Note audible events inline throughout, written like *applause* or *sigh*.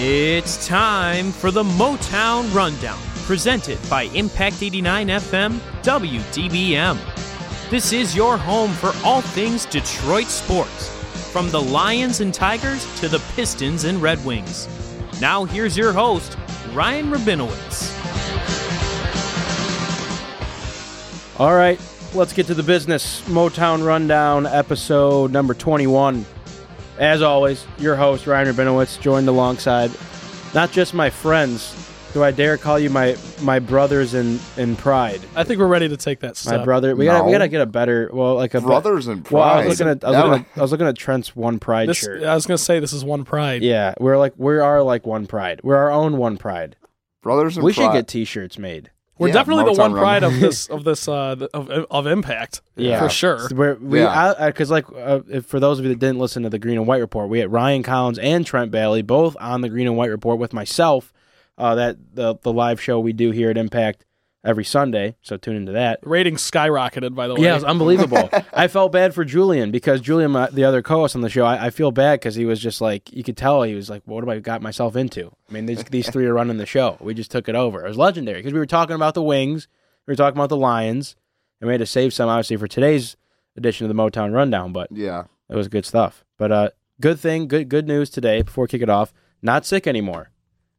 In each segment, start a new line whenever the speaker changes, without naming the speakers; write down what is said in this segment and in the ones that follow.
It's time for the Motown Rundown, presented by Impact 89 FM WDBM. This is your home for all things Detroit sports, from the Lions and Tigers to the Pistons and Red Wings. Now, here's your host, Ryan Rabinowitz.
All right, let's get to the business. Motown Rundown, episode number 21. As always, your host, Ryan Rabinowitz, joined alongside not just my friends, do I dare call you my my brothers in, in pride?
I think we're ready to take that step.
My brother, we gotta we gotta get a better, well, like a
Brothers in
Well, I
pride.
was looking at I was
That
looking at, I was looking at Trent's one pride
This,
shirt.
I was gonna say this is one pride.
Yeah, we're like we are like one pride. We're our own one pride.
Brothers in pride.
We
pride.
should get T-shirts made.
We're
Yeah,
definitely the one pride of this *laughs* of this uh th- of of impact.
Yeah.
for sure.
We're, we
Yeah.
because like uh, if, for those of you that didn't listen to the Green and White Report, we had Ryan Collins and Trent Balley both on the Green and White Report with myself. Uh, that the the live show we do here at Impact every Sunday. So tune into that.
Ratings skyrocketed by the way.
Yeah, it was unbelievable. *laughs* I felt bad for Julian because Julian, my, the other co-host on the show, I, I feel bad because he was just like you could tell he was like, "What have I got myself into?" I mean, these these three are running the show. We just took it over. It was legendary because we were talking about the Wings, we were talking about the Lions, and we had to save some obviously for today's edition of the Motown Rundown. But
Yeah.
it was good stuff. But uh, good thing, good good news today. Before we kick it off, not sick anymore.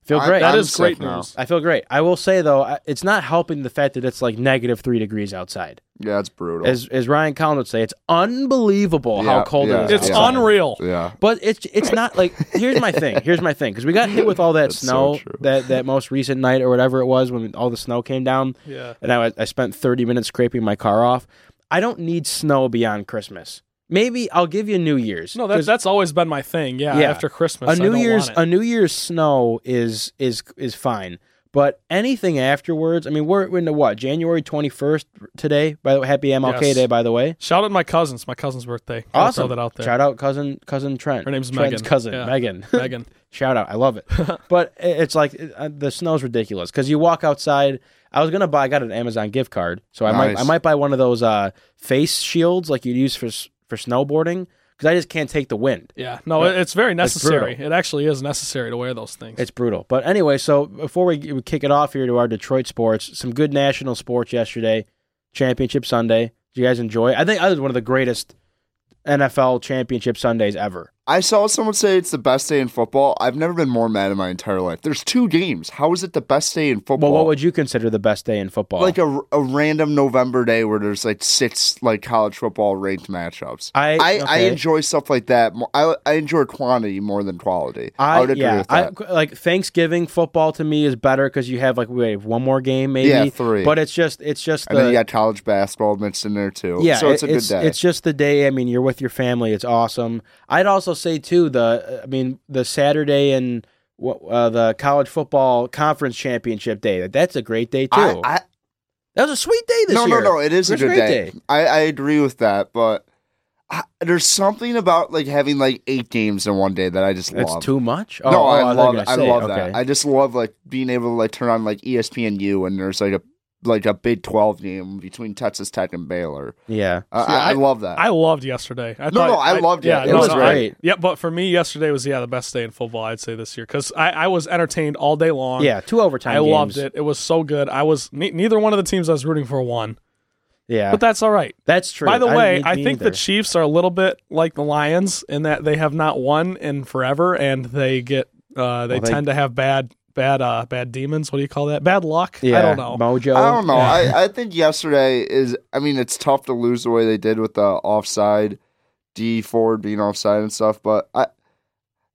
Feel
I-
great.
that
I'm
is great
now.
news.
I feel great. I will say though, it's not helping the fact that it's like negative three degrees outside.
Yeah, it's brutal.
As as Ryan Collins would say, it's unbelievable how cold
yeah,
it is.
It's
outside.
unreal.
yeah.
But it's it's not like here's my thing. Here's my thing because we got hit with all that
That's so
snow
true.
that that most recent night or whatever it was when all the snow came down,
Yeah.
and I I spent 30 minutes scraping my car off. I don't need snow beyond Christmas. Maybe I'll give you New Year's.
No, that's
'Cause
that's always been my thing. Yeah,
Yeah.
after Christmas,
a
I
New
don't
Year's
want it.
a New Year's snow is is is fine. But anything afterwards, I mean, we're into what January twenty first today. By the way, happy MLK
Yes.
Day, by the way.
Shout out to my cousins. My cousin's birthday. Gotta
Awesome.
Throw that out there.
Shout out cousin cousin Trent.
Her name's
Trent's
Megan.
cousin
Yeah.
Megan. *laughs*
Megan.
Shout out, I love it. *laughs* but it's like uh, the snow's ridiculous because you walk outside. I was gonna buy. I got an Amazon gift card, so I might I might buy one of those uh, face shields like you use for s- for snowboarding because I just can't take the wind.
Yeah. No, it's very necessary.
brutal.
it actually is necessary to wear those things.
It's brutal. But anyway, so before we, we kick it off here to our Detroit sports, some good national sports yesterday. Championship Sunday. Did you guys enjoy? I think that was one of the greatest NFL championship Sundays ever.
I saw someone say it's the best day in football. I've never been more mad in my entire life. There's two games. How is it the best day in football?
Well, what would you consider the best day in football?
like a, a random November day where there's like six like college football ranked matchups.
I-
I, I enjoy stuff like that. I I enjoy quantity more than quality. I, would agree
yeah,
with that.
I, like Thanksgiving football to me is better because you have like we have one more game maybe.
Yeah, three.
But it's just it's just
and
the
then you got college basketball mixed in there too.
yeah.
so it's
it-
a good
it's,
day.
It's just the day. I mean, you're with your family. It's awesome. I'd also say too the I mean the Saturday and uh, the college football conference championship day. That's a great day too.
I, I,
that was a sweet day this
no,
year.
no, no. It is a
It a
good
great
day.
day.
I, I agree with that, but I, there's something about like having like eight games in one day that I just
That's
love.
too much. Oh,
no,
oh,
I
thought
love
were
I love
okay.
that. I just love like being able to like turn on like ESPNU and there's like a like a Big Twelve game between Texas Tech and Baylor.
yeah.
Uh,
See,
I, I
I-
love that.
I loved yesterday. I
No,
thought,
no, I loved it.
Yeah,
It
no,
was
no, I-
great.
yeah, but for me, yesterday was yeah the best day in football. I'd say this year because I, I was entertained all day long.
Yeah, two overtime.
I
games.
loved it. It was so good. I was ne- neither one of the teams I was rooting for won,
Yeah,
but that's all right.
that's true.
By the way,
me-
I think
neither.
the Chiefs are a little bit like the Lions in that they have not won in forever, and they get uh, they
Well, they-
tend to have bad bad uh, bad demons. What do you call that? Bad luck.
yeah,
I don't know.
Mojo.
I don't know.
Yeah.
I, I think yesterday is. I mean, it's tough to lose the way they did with the offside, Dee Ford being offside and stuff. But I,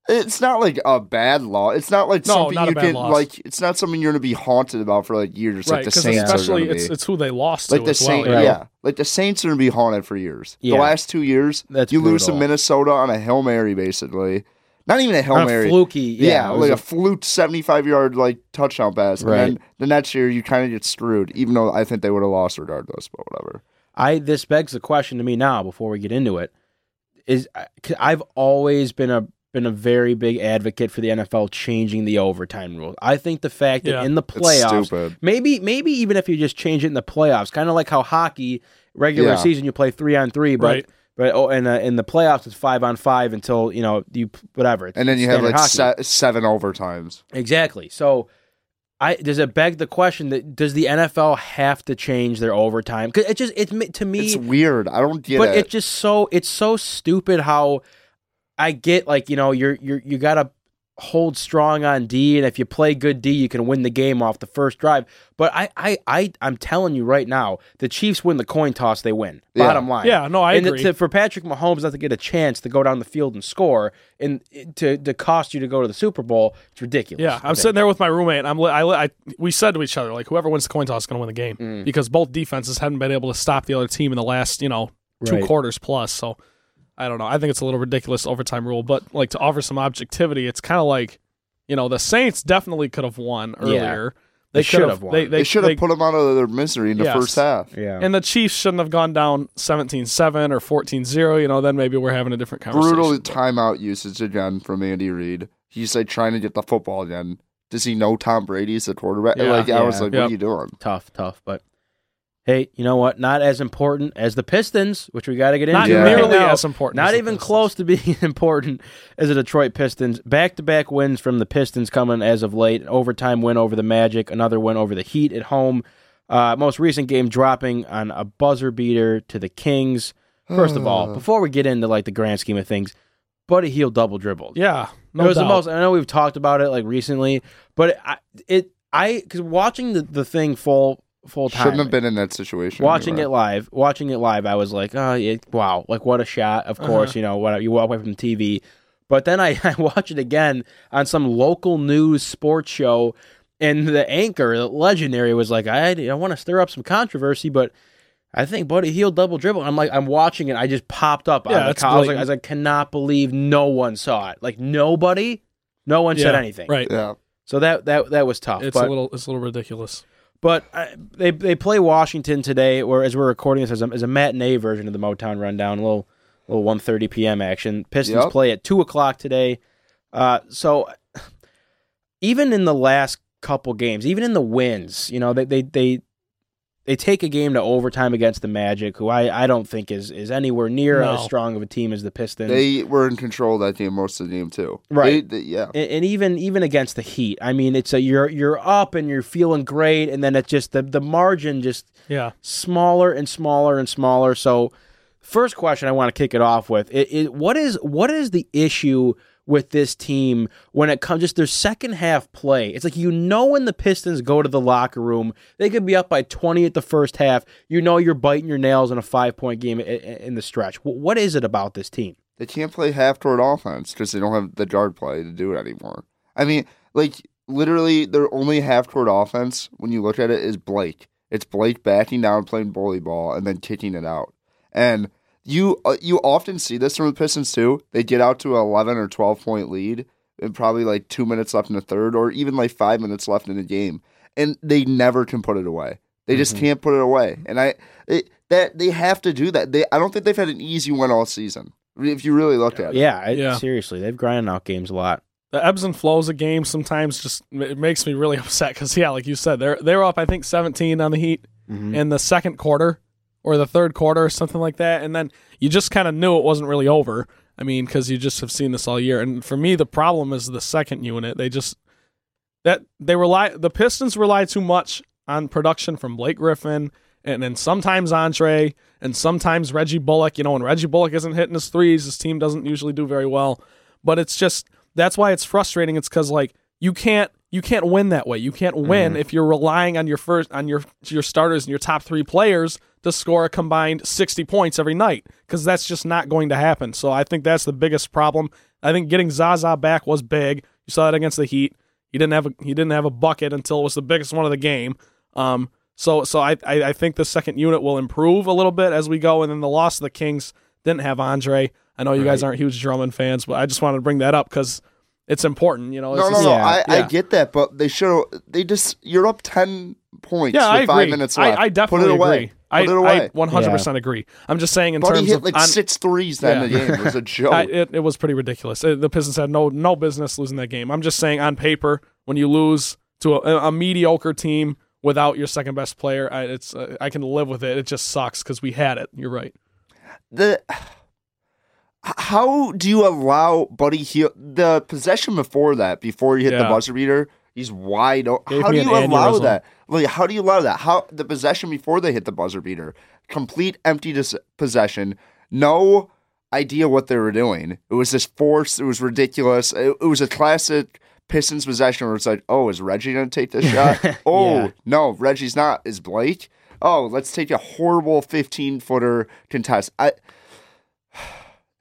it's not like a bad law. It's not like
No,
something
not
you
bad
can
like
like. It's not something you're gonna be haunted about for like years.
right?
like the
Because
Saints
especially
gonna
it's it's who they lost
like
to
the
as well.
Saints,
yeah.
Yeah. Like the Saints are gonna be haunted for years.
Yeah.
The last two years,
That's
you lose to. Minnesota on a hail mary, basically. Not even a hail
On a
mary.
fluky.
Yeah,
Yeah,
like
a-
a fluke seventy-five yard like touchdown pass,
Right.
and then the next year you kind of get screwed. Even though I think they would have lost regardless, but whatever.
I this begs the question to me now before we get into it is uh, I- 'cause I've always been a been a very big advocate for the NFL changing the overtime rules. I think the fact that
Yeah.
in the playoffs, maybe maybe even if you just change it in the playoffs, kind of like how hockey regular
Yeah.
season you play three on three, but
Right.
But oh, and uh, in the playoffs, it's five on five until you know you whatever. It's
And then you have like se- seven overtimes.
Exactly. So, I does it beg the question that does the NFL have to change their overtime? Because it just it's to me,
It's weird. I don't get
but
it.
But it's just so it's so stupid how I get like you know you're you're you gotta hold strong on D, and if you play good D, you can win the game off the first drive. But I I, I I'm telling you right now, the Chiefs win the coin toss, they win.
Yeah.
Bottom line.
Yeah, no, I
and
agree.
To, for Patrick Mahomes not to get a chance to go down the field and score, and to to cost you to go to the Super Bowl, it's ridiculous.
Yeah, I'm sitting there with my roommate. I'm li- I, I we said to each other like whoever wins the coin toss is going to win the game
Mm.
because both defenses haven't been able to stop the other team in the last you know two
Right.
quarters plus. So I don't know. I think it's a little ridiculous overtime rule, but like to offer some objectivity, it's kind of like you know the Saints definitely could have won earlier.
They
could
should have won.
They,
they,
they,
should have put them out of their misery in the
Yes.
first half.
Yeah.
and the Chiefs shouldn't have gone down 17-7 or 14-0. You know, then maybe we're having a different conversation.
Brutal timeout usage again from Andy Reid. He's like trying to get the football again. Does he know Tom Brady's the quarterback?
Yeah.
like I was like,
Yep.
what are you doing?
tough, tough. But hey, you know what? Not as important as the Pistons, which we got to get into.
Not
Yeah.
nearly
now.
as important.
Not
as
even close to being *laughs* important as the Detroit Pistons. Back to back wins from the Pistons coming as of late. An overtime win over the Magic, another win over the Heat at home. Uh, most recent game dropping on a buzzer beater to the Kings. First of all, before we get into like the grand scheme of things, Buddy Hield double dribbled.
Yeah, no
it was
doubt.
the most. I know we've talked about it like recently, but I, it I because watching the, the thing full full time
Shouldn't have been in that situation.
watching
You're
it live, watching it live, I was like, oh, yeah, wow, like what a shot. Of uh-huh. course, you know, what you walk away from TV. But then I, *laughs* I watch it again on some local news sports show, and the anchor, the legendary, was like, I, I want to stir up some controversy, but I think Buddy Hield double dribble. I'm like, I'm watching it. I just popped up.
Yeah,
on the
it's
I was like, I was like, cannot believe no one saw it. Like nobody, no one said anything.
Right.
Yeah.
So that that that was tough.
It's
but,
a little. It's a little ridiculous.
But uh, they they play Washington today, or as we're recording this as a, as a matinee version of the Motown Rundown, a little little 1.30 p.m. action. Pistons
Yep.
play at two o'clock today. Uh, so even in the last couple games, even in the wins, you know they they they, they take a game to overtime against the Magic, who I, I don't think is is anywhere near
No.
as strong of a team as the Pistons.
They were in control of that game most of the game too.
Right.
They- they- yeah.
and, and even even against the Heat, I mean, it's a you're you're up and you're feeling great, and then it just the the margin just
Yeah.
smaller and smaller and smaller. So, first question I want to kick it off with: it, it, what is what is the issue with this team when it comes just their second half play? It's like you know when the Pistons go to the locker room, they could be up by twenty at the first half. You know you're biting your nails in a five point game in the stretch. What is it about this team?
They can't play half court offense because they don't have the guard play to do it anymore. I mean, like literally, their only half court offense when you look at it is Blake. It's Blake backing down, playing bully ball, and then kicking it out. And you uh, you often see this from the Pistons too. They get out to an eleven or twelve point lead, and probably like two minutes left in the third, or even like five minutes left in the game, and they never can put it away. They just can't put it away, and I it, that they have to do that. They I don't think they've had an easy one all season. If you really look at it,
Yeah, I,
Yeah.
seriously, they've grinded out games a lot.
the ebbs and flows of games sometimes just it makes me really *laughs* upset because yeah, like you said, they're they were up I think 17 on the Heat
Mhm.
in the second quarter or the third quarter or something like that, and then you just kind of knew it wasn't really over. I mean, because you just have seen this all year, and for me, the problem is the second unit. They just that they rely the Pistons rely too much on production from Blake Griffin and then sometimes Andre and sometimes Reggie Bullock. You know, when Reggie Bullock isn't hitting his threes, his team doesn't usually do very well. But it's just that's why it's frustrating. It's because like you can't you can't win that way. You can't win mm-hmm. if you're relying on your first on your your starters and your top three players to score a combined 60 points every night because that's just not going to happen. So I think that's the biggest problem. I think getting Zaza back was big. You saw that against the Heat. He didn't have a he didn't have a bucket until it was the biggest one of the game. Um, so so I, I I think the second unit will improve a little bit as we go. And then the loss of the Kings didn't have Andre. I know you guys aren't huge Drummond fans, but I just wanted to bring that up because it's important. You know,
No, no, no.
Yeah,
I, I get that, but they should. They just you're up ten points
Yeah, I
five
agree.
minutes
I,
left.
I definitely
Put it away.
agree. I,
Put it away.
I 100% agree. I'm just saying in
Buddy
terms
hit
of
like
on-
six threes that
Yeah.
game. It was a *laughs* joke.
I, it, it was pretty ridiculous. Uh, The Pistons had no no business losing that game. I'm just saying on paper, when you lose to a, a mediocre team without your second best player, I, it's uh, I can live with it. It just sucks because we had it. You're right.
the How do you allow Buddy Hield the possession before that, before he hit the buzzer beater? He's wide open. How do you
an
allow
aneurysm.
that? Like, how do you allow that? How the possession before they hit the buzzer beater, complete empty dis- possession, no idea what they were doing. It was just forced. It was ridiculous. It, it was a classic Pistons possession where it's like, oh, is Reggie gonna take this *laughs* shot? Oh
Yeah.
no, Reggie's not. Is Blake? Oh, let's take a horrible fifteen footer contest. I. *sighs*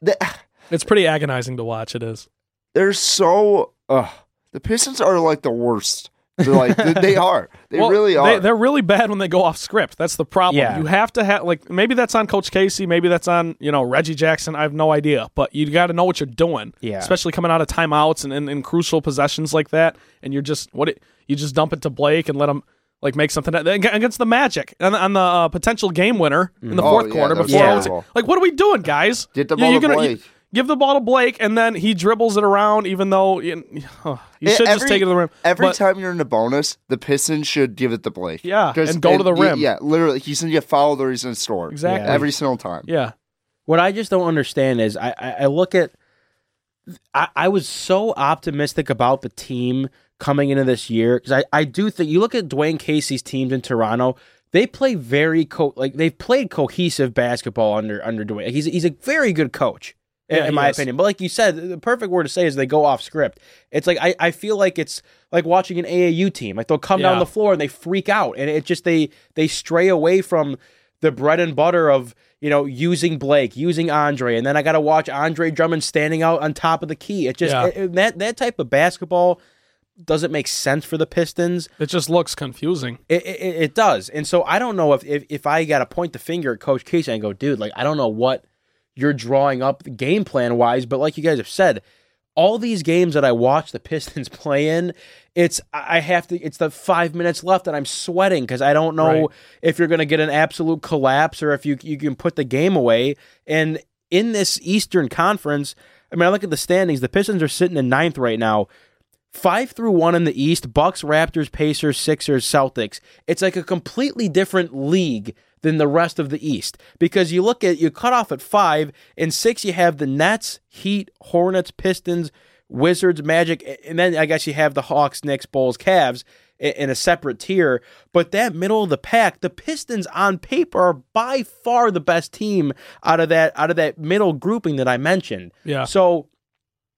The, *sighs*
It's pretty agonizing to watch. It is.
they're so. Uh, the Pistons are like the worst. They're like they- they *laughs* are. They
Well,
really are.
They, are really bad when they go off script. That's the problem.
Yeah.
You have to have like maybe that's on Coach Casey, maybe that's on you know Reggie Jackson. I have no idea, but you got to know what you're doing.
Yeah.
especially coming out of timeouts and in, in crucial possessions like that, and you're just what it, you just dump it to Blake and let him like make something against the Magic on, on the uh, potential game winner in the
Oh,
fourth
yeah,
quarter. Before
terrible.
it was- like, what are we doing, guys?
Get the
You-
ball
you're
to
gonna- you-
Blake.
Give the ball to Blake, and then he dribbles it around, even though you, *sighs* oh, you
Yeah,
should just
every-
take it to the rim.
Every
But-
time you're in a bonus, the Pistons should give it to Blake.
Yeah, and go to the rim.
Yeah, literally, he's gonna get fouled or he's gonna score.
Exactly.
every single time.
Yeah.
What I just don't understand is I, I, I look at I, I was so optimistic about the team coming into this year because I, I do think you look at Dwane Casey's teams in Toronto, they play very co- like they've played cohesive basketball under under Dwane. He's he's a very good coach. In-
Yeah,
in my
is.
opinion, but like you said, the perfect word to say is they go off script. It's like I, I feel like it's like watching an AAU team. Like they'll come down the floor and they freak out, and it just they they stray away from the bread and butter of you know using Blake, using Andre, and then I got to watch Andre Drummond standing out on top of the key. It just
Yeah.
it- that that type of basketball doesn't make sense for the Pistons.
It just looks confusing.
It, it, it does, and so I don't know if if, if I got to point the finger at Coach Casey and go, dude, like I don't know what you're drawing up game plan wise, but like you guys have said, all these games that I watch the *laughs* Pistons play in, it's I have to. It's the five minutes left, and I'm sweating because I don't know
Right.
if you're going to get an absolute collapse or if you you can put the game away. And in this Eastern Conference, I mean, I look at the standings. The Pistons are sitting in ninth right now. Five through one in the East: Bucks, Raptors, Pacers, Sixers, Celtics. It's like a completely different league than the rest of the East because you look at you cut off at five and six. You have the Nets, Heat, Hornets, Pistons, Wizards, Magic, and then I guess you have the Hawks, Knicks, Bulls, Cavs in a separate tier. But that middle of the pack, the Pistons on paper are by far the best team out of that out of that middle grouping that I mentioned.
Yeah.
So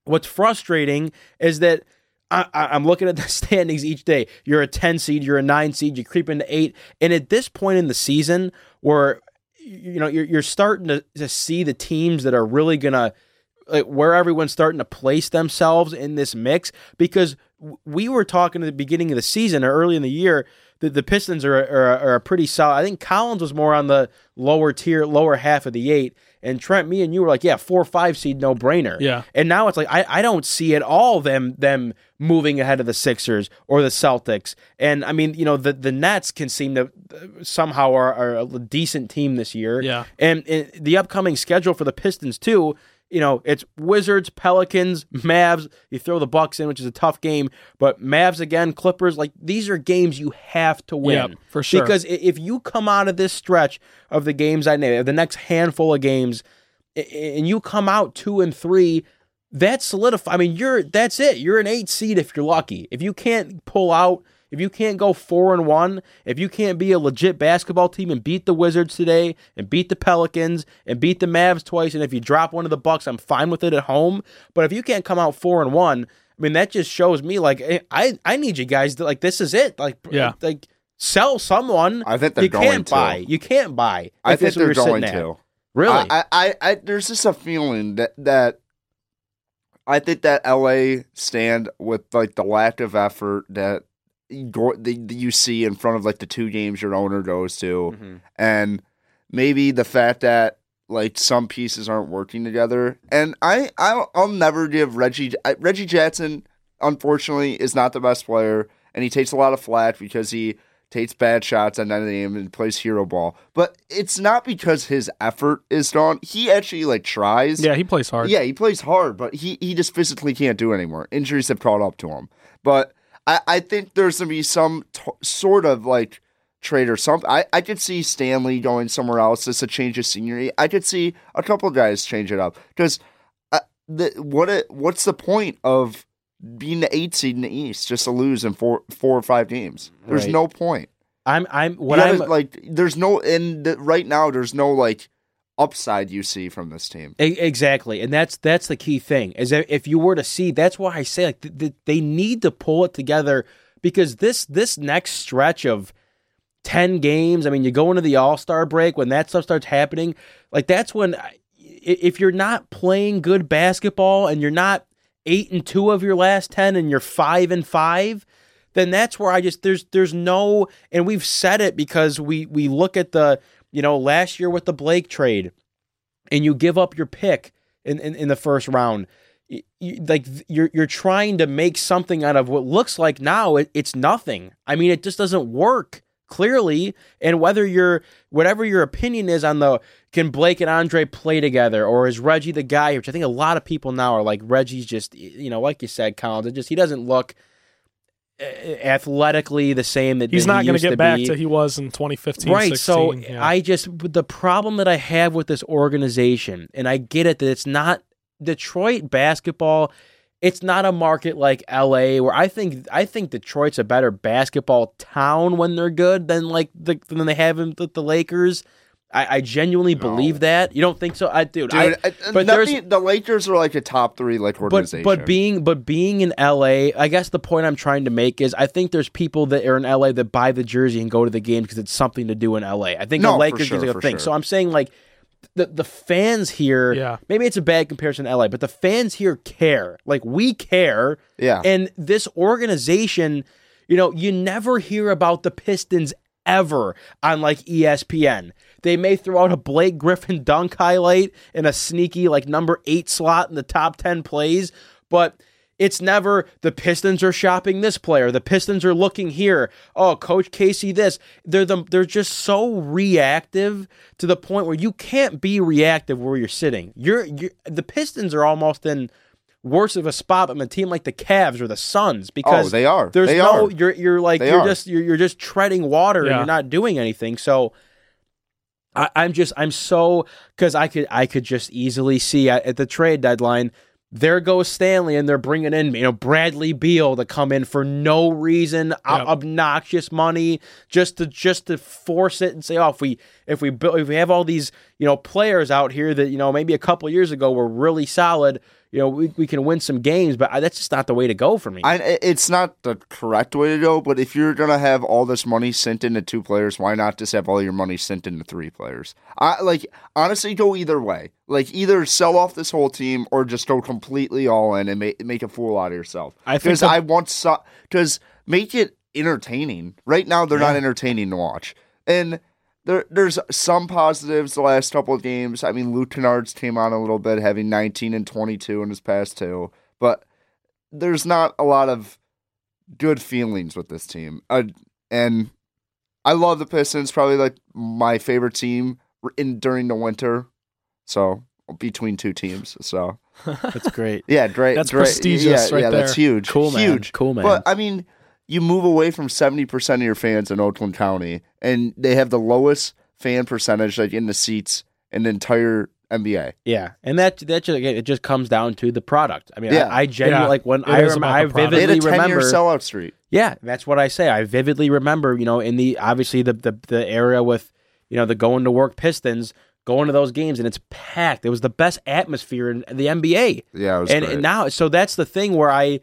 what's frustrating is that I, I'm looking at the *laughs* standings each day. You're a 10 seed, you're a 9 seed, you creep into 8. And at this point in the season where you know you're, you're starting to, to see the teams that are really to like where everyone's starting to place themselves in this mix because we were talking at the beginning of the season or early in the year that the Pistons are, are, are pretty solid. I think Collins was more on the lower tier, lower half of the eight. And Trent, me and you were like, yeah, four or five seed, no brainer.
Yeah.
And now it's like I, I don't see at all them them moving ahead of the Sixers or the Celtics. And I mean, you know, the the Nets can seem to uh, somehow are, are a decent team this year.
Yeah.
And, and the upcoming schedule for the Pistons too. You know, it's Wizards, Pelicans, Mavs. You throw the Bucks in, which is a tough game, but Mavs again, Clippers. Like these are games you have to win
Yep, for sure.
Because if you come out of this stretch of the games I name, the next handful of games, and you come out two and three, that's solidify. I mean, you're that's it. You're an eight seed if you're lucky. If you can't pull out, if you can't go four and one, if you can't be a legit basketball team and beat the Wizards today, and beat the Pelicans, and beat the Mavs twice, and if you drop one of the Bucks, I'm fine with it at home. But if you can't come out four and one, I mean, that just shows me like eh, I I need you guys to like this is it. Like
Yeah.
like sell someone.
I think they're
you
going
can't
to.
buy. You can't buy.
I think they're
you're sitting
going
at.
to.
Really?
I, I, I, there's just a feeling that that I think that LA stand with like the lack of effort that you go, that you see in front of like the two games your owner goes to,
Mhm.
and maybe the fact that like some pieces aren't working together. And I, I'll, I'll never give Reggie I, Reggie Jackson. Unfortunately, is not the best player, and he takes a lot of flack because he takes bad shots at the end of the game and plays hero ball. But it's not because his effort is gone. He actually like tries.
Yeah, he plays hard.
Yeah, he plays hard, but he, he just physically can't do it anymore. Injuries have caught up to him. But I, I think there's gonna be some t- sort of like trade or something. I, I could see Stanley going somewhere else. Just a change of scenery. I could see a couple guys change it up because uh, the, what it, what's the point of being the eight seed in the East just to lose in four four or five games? There's
Right.
no point.
I'm I'm what I'm
like there's no and the, right now there's no like upside you see from this team.
Exactly, and that's that's the key thing. Is if you were to see, that's why I say like th- th- they need to pull it together because this this next stretch of ten games. I mean, you go into the All Star break when that stuff starts happening. Like that's when if you're not playing good basketball and you're not eight and two of your last ten and you're five and five. Then that's where I just there's there's no and we've said it because we we look at the you know last year with the Blake trade and you give up your pick in, in, in the first round, you, like you're you're trying to make something out of what looks like now it, it's nothing. I mean, it just doesn't work clearly. And whether you're whatever your opinion is on the can Blake and Andre play together, or is Reggie the guy? Which I think a lot of people now are like Reggie's just you know like you said, Collins. It just he doesn't look athletically the same that
He's not going to get back
be
to he was in 2015.
right
16,
so
yeah.
i just the problem that i have with this organization and i get it that it's not detroit basketball it's not a market like la where i think i think detroit's a better basketball town when they're good than like the than they have in the, the lakers I, I genuinely believe that you don't think so i dude,
Dude, uh,
but
nothing-
there's
the Lakers are like a top three like
but
organization.
but being but being in LA, I guess the point I'm trying to make is I think there's people that are in LA that buy the jersey and go to the game because it's something to do in LA. I think
No,
the Lakers
sure,
is a thing.
sure.
So I'm saying like the the fans here.
Yeah.
Maybe it's a bad comparison to LA, but the fans here care. Like we care.
yeah,
And this organization, you know, you never hear about the Pistons ever on like ESPN. They may throw out a Blake Griffin dunk highlight in a sneaky like number eight slot in the top 10 plays, but it's never the Pistons are shopping this player. The Pistons are looking here. Oh, Coach Casey, this. They're the they're just so reactive to the point where you can't be reactive where you're sitting. You're, you're the Pistons are almost in worse of a spot than a team like the Cavs or the Suns because
Oh, they are.
There's
They
no
are.
you're you're like
They
you're
are.
just you're, you're just treading water and you're not doing anything. So I, I'm just I'm so because I could I could just easily see at, at the trade deadline. There goes Stanley, and they're bringing in you know Bradley Beal to come in for no reason, o-
Yep.
obnoxious money, just to just to force it and say, oh, if we if we if we have all these you know players out here that you know maybe a couple years ago were really solid, you know we, we can win some games, but I, that's just not the way to go for me.
I, it's not the correct way to go, but if you're gonna have all this money sent into two players, why not just have all your money sent into three players? I like honestly go either way. Like either sell off this whole team or just go completely all in and make make a fool out of yourself.
I
because
the-
I want so because make it entertaining. Right now they're not entertaining to watch, and there there's some positives the last couple of games. I mean, Luke Kennard's came on a little bit, having 19 and 22 in his past two, but there's not a lot of good feelings with this team. Uh, and I love the Pistons, probably like my favorite team in during the winter. So between two teams, so *laughs*
that's great.
yeah, Dre,
That's
Dre-
prestigious
Yeah,
right
yeah, that's huge,
Cool man.
huge,
Cool man.
But I mean, you move away from seventy percent of your fans in Oakland County, and they have the lowest fan percentage like in the seats in the entire NBA.
Yeah, and that that just again, it just comes down to the product. I mean,
Yeah.
I, I genuinely
Yeah.
like when
It
I rem- I
the product.
They had
vividly
a ten year
remember.
sellout streak.
Yeah, that's what I say. I vividly remember, you know, in the obviously the the, the area with you know the going to work Pistons going to those games and it's packed. It was the best atmosphere in the NBA.
Yeah, it was
and,
great.
and now so that's the thing where I,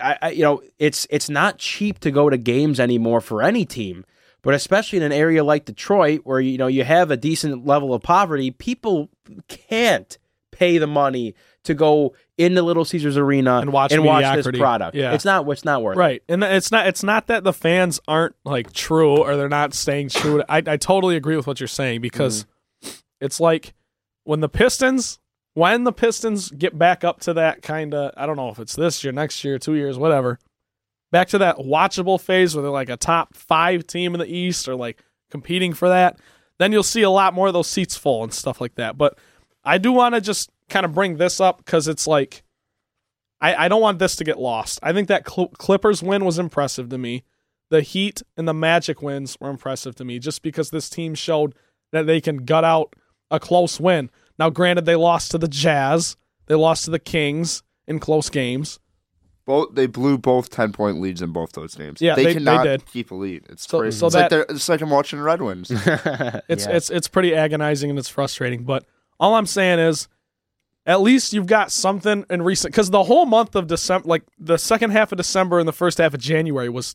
I, I you know it's it's not cheap to go to games anymore for any team but especially in an area like detroit where you know you have a decent level of poverty people can't pay the money to go into little caesars arena
And watch
this
mediocrity.
product
Yeah.
it's not it's not worth it
Right, and it's not it's not that the fans aren't like true or they're not staying true. I I totally agree with what you're saying because mm. it's like when the Pistons when the Pistons get back up to that kind of I don't know if it's this year, next year, two years, whatever, back to that watchable phase where they're like a top five team in the East or like competing for that, then you'll see a lot more of those seats full and stuff like that. But I do want to just kind of bring this up because it's like I, I don't want this to get lost. I think that Cl- Clippers win was impressive to me. The Heat and the Magic wins were impressive to me just because this team showed that they can gut out a close win. Now, granted, they lost to the Jazz, They lost to the Kings in close games.
Both they blew both ten point leads in both those games.
Yeah,
they,
they- they
cannot
did.
keep a lead. It's
So-
crazy.
so
it's
that-
like it's like I'm watching Red Wings. *laughs*
It's
Yeah.
it's it's pretty agonizing and it's frustrating. But all I'm saying is, at least you've got something in recent because the whole month of December, like the second half of December and the first half of January, was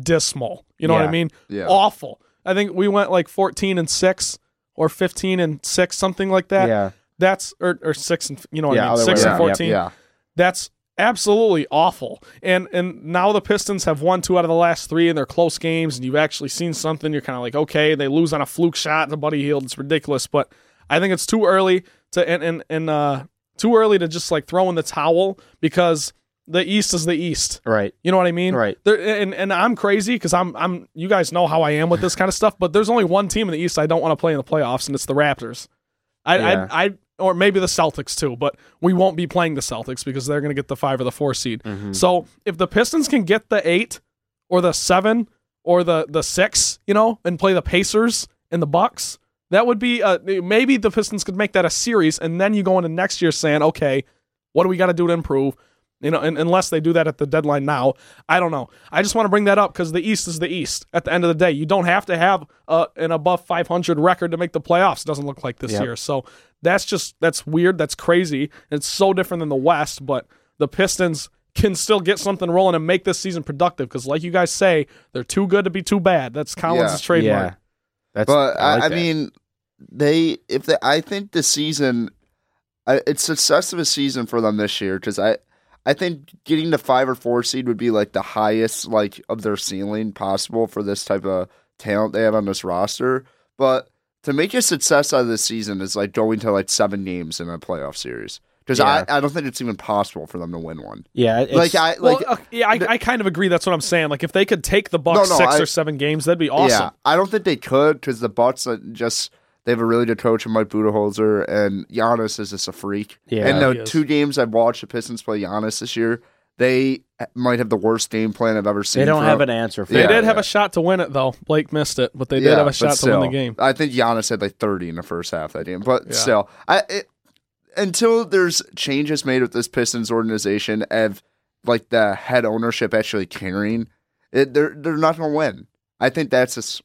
dismal. You know what I mean?
Yeah.
Awful. I think we went like 14 and six or 15 and six, something like that.
yeah.
That's or, or six and you know what
Yeah,
I mean, six
way
and.
Yep,
14.
yeah.
That's absolutely awful. And and now the Pistons have won two out of the last three, and they're close games. And you've actually seen something. You're kind of like, okay, they lose on a fluke shot. The Buddy Hield. It's ridiculous. But I think it's too early to and and, and uh, too early to just like throw in the towel because the East is the East.
Right.
You know what I mean?
Right.
There, and and I'm crazy because I'm I'm you guys know how I am with this kind of stuff. But there's only one team in the East I don't want to play in the playoffs, and it's the Raptors. I
Yeah.
I, I or maybe the Celtics too, but we won't be playing the Celtics because they're going to get the five or the four seed.
Mm-hmm.
So if the Pistons can get the eight or the seven or the the six, you know, and play the Pacers and the Bucks, that would be uh, maybe the Pistons could make that a series, and then you go into next year saying, okay, what do we got to do to improve? You know, and, unless they do that at the deadline now, I don't know. I just want to bring that up because the East is the East. At the end of the day, you don't have to have uh, an above 500 record to make the playoffs. It doesn't look like this
Yep.
year. So that's just that's weird. That's crazy. It's so different than the West, but the Pistons can still get something rolling and make this season productive because, like you guys say, they're too good to be too bad. That's Collins'
Yeah.
trademark.
Yeah. That's.
But I,
like
I
that.
mean, they if they, I think the season, I, it's success of a season for them this year because I, I think getting the five or four seed would be like the highest like of their ceiling possible for this type of talent they have on this roster. But to make a success out of this season is like going to like seven games in a playoff series because
Yeah.
I, I don't think it's even possible for them to win one.
yeah. It's,
Like I
Well,
like
uh, yeah, I, I kind of agree. That's what I'm saying. Like, if they could take the Bucks
No, no,
six
I-
or seven games, that'd be awesome.
Yeah, I don't think they could because the Bucks uh, just they have a really good coach in Mike Budenholzer, and Giannis is just a freak.
Yeah.
and
he
the
is.
two games I've watched the Pistons play Giannis this year, they might have the worst game plan I've ever seen.
they don't
for-
have an answer for
They
Yeah,
it.
did have
yeah.
a shot to win it, though. Blake missed it, but they did
Yeah,
have a
but
shot to win the game.
I think Giannis had like thirty in the first half of that game, but
Yeah.
still, I it, until there's changes made with this Pistons organization of like the head ownership actually caring, it, they're they're not going to win. I think that's just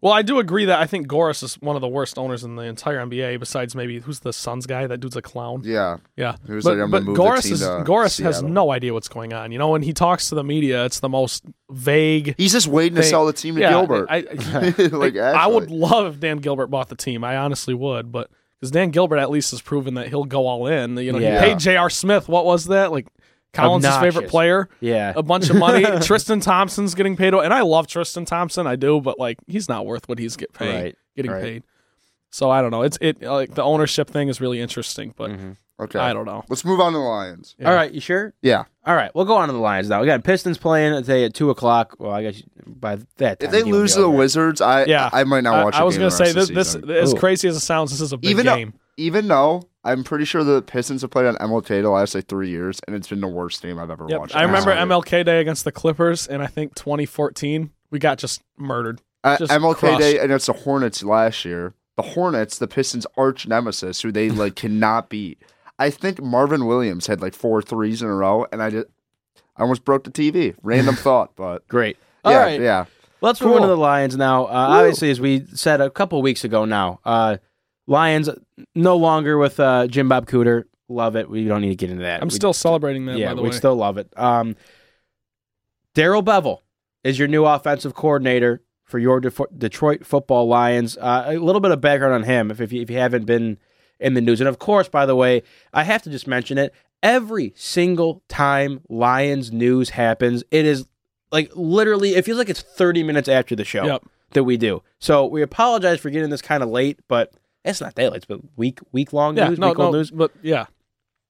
Well, I do agree that I think Gores is one of the worst owners in the entire NBA. Besides maybe who's the Suns guy? That dude's a clown.
yeah.
Yeah,
was
but,
like,
but
gonna move the Gores
is
to
Gores has no idea what's going on. You know, when he talks to the media, it's the most vague.
He's just waiting to sell the team to
yeah,
Gilbert.
I, *laughs* I,
like
I
actually.
would love if Dan Gilbert bought the team. I honestly would, but because Dan Gilbert at least has proven that he'll go all in. You know,
Yeah.
he paid J.R. Smith. What was that? Like Collins' favorite player.
Yeah.
A bunch of money. *laughs* Tristan Thompson's getting paid, and I love Tristan Thompson. I do, but like he's not worth what he's get paid.
Right,
Getting
right.
paid. So I don't know. It's it like the ownership thing is really interesting, but
Mhm.
okay.
I don't know.
Let's move on to the Lions.
Yeah.
All right, you sure?
Yeah.
All right, we'll go on to the Lions now. We got Pistons playing today at two o'clock. Well, I guess by that time
If they
the game will
lose to the
over.
Wizards, I
Yeah.
I, might not watch.
I,
watch.
Was
game
gonna
the
say this,
of
this as
Ooh.
crazy as it sounds, this is a big
Even though-
game.
Even though I'm pretty sure the Pistons have played on MLK the last like three years, and it's been the worst game I've ever
Yep.
watched.
I remember
Absolutely.
MLK Day against the Clippers, and I think 2014 we got just murdered.
Uh,
just
MLK
crushed.
Day against the Hornets last year. The Hornets, the Pistons' arch nemesis, who they *laughs* like cannot beat. I think Marvin Williams had like four threes in a row, and I just I almost broke the TV. Random *laughs* thought, but
Great.
yeah,
All right,
yeah.
let's move
Cool.
on to the Lions now. Uh, obviously, as we said a couple weeks ago now, uh, Lions no longer with uh, Jim Bob Cooter. Love it. We don't need to get into that.
I'm
We-
still celebrating that.
yeah,
by the
we still love it. Um, Darrell Bevell is your new offensive coordinator for your Defo- Detroit Football Lions. Uh, a little bit of background on him, if, if, you, if you haven't been in the news. And of course, by the way, I have to just mention it. Every single time Lions news happens, it is like literally, it feels like it's 30 minutes after the show
Yep.
that we do. So we apologize for getting this kind of late, but it's not that late. It's been week week long
Yeah,
news,
no,
week
no,
news.
but yeah,